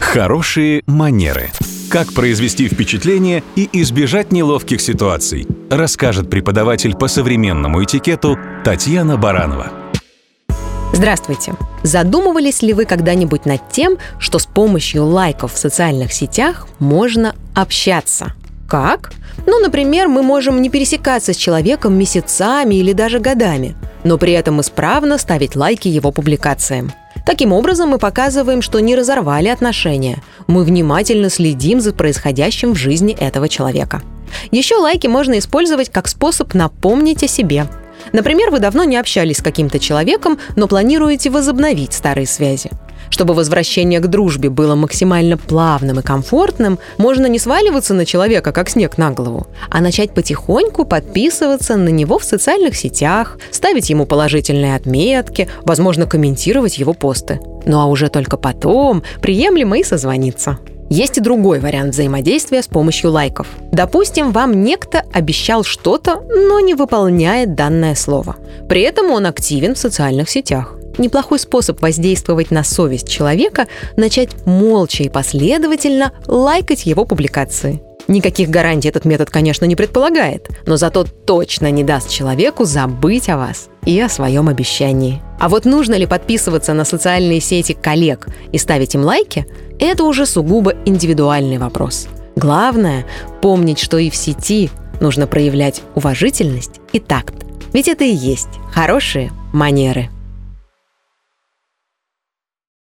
Хорошие манеры. Как произвести впечатление и избежать неловких ситуаций, расскажет преподаватель по современному этикету Татьяна Баранова. Здравствуйте! Задумывались ли вы когда-нибудь над тем, что с помощью лайков в социальных сетях можно общаться? Как? Ну, например, мы можем не пересекаться с человеком месяцами или даже годами, но при этом исправно ставить лайки его публикациям. Таким образом, мы показываем, что не разорвали отношения. Мы внимательно следим за происходящим в жизни этого человека. Еще лайки можно использовать как способ напомнить о себе. Например, вы давно не общались с каким-то человеком, но планируете возобновить старые связи. Чтобы возвращение к дружбе было максимально плавным и комфортным, можно не сваливаться на человека, как снег на голову, а начать потихоньку подписываться на него в социальных сетях, ставить ему положительные отметки, возможно, комментировать его посты. Ну а уже только потом приемлемо и созвониться. Есть и другой вариант взаимодействия с помощью лайков. Допустим, вам некто обещал что-то, но не выполняет данное слово. При этом он активен в социальных сетях неплохой способ воздействовать на совесть человека – начать молча и последовательно лайкать его публикации. Никаких гарантий этот метод, конечно, не предполагает, но зато точно не даст человеку забыть о вас и о своем обещании. А вот нужно ли подписываться на социальные сети коллег и ставить им лайки – это уже сугубо индивидуальный вопрос. Главное – помнить, что и в сети нужно проявлять уважительность и такт. Ведь это и есть хорошие манеры.